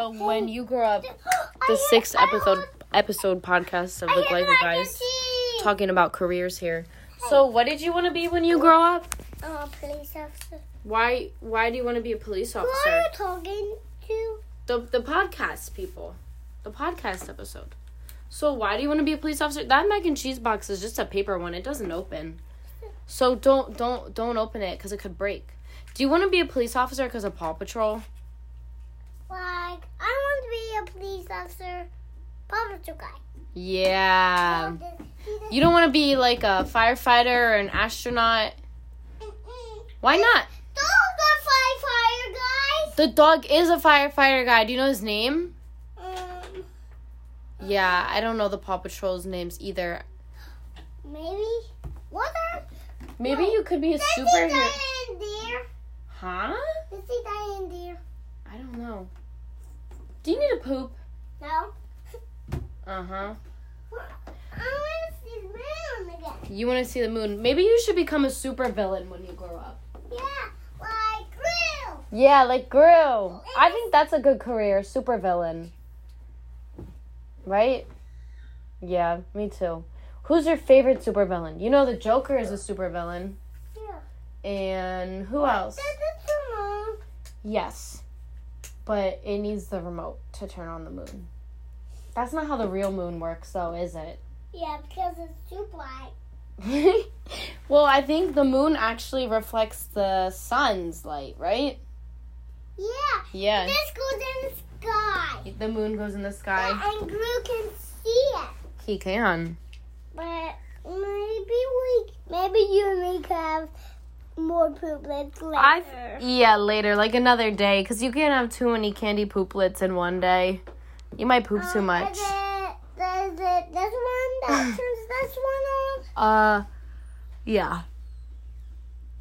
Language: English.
So when you grow up, the sixth episode episode podcast of the Glyco guys talking about careers here. So what did you want to be when you grow up? Uh, police officer. Why why do you want to be a police officer? Who are you talking to? The the podcast people. The podcast episode. So why do you want to be a police officer? That mac and cheese box is just a paper one. It doesn't open. So don't don't don't open it cuz it could break. Do you want to be a police officer cuz of Paw Patrol? Like, I want to be a police officer. Paw Patrol guy. Yeah. This- see this- You don't want to be like a firefighter or an astronaut. Why not? Those are firefighter guys. The dog is a firefighter guy. Do you know his name? Um, Yeah, I don't know the Paw Patrol's names either. maybe. What are? Maybe No. you could be a superhero. die in there? Huh? Does he in there? I don't know. Do you need to poop? No. Uh huh. I want to see the moon again. You want to see the moon? Maybe you should become a supervillain when you grow up. Yeah, like grill. Yeah, like Gru. I think that's a good career, supervillain. Right? Yeah, me too. Who's your favorite supervillain? You know the Joker is a supervillain. Yeah. And who else? Yes. But it needs the remote to turn on the moon. That's not how the real moon works, though, is it? Yeah, because it's too bright. well, I think the moon actually reflects the sun's light, right? Yeah. Yeah. This goes in the sky. The moon goes in the sky. And Gru can see it. He can. But maybe we, maybe you and me could have more pooplets later. I yeah, later, like another day, because you can't have too many candy pooplets in one day. You might poop too Um, much. Is it, is it this one that turns this one on? Uh, yeah.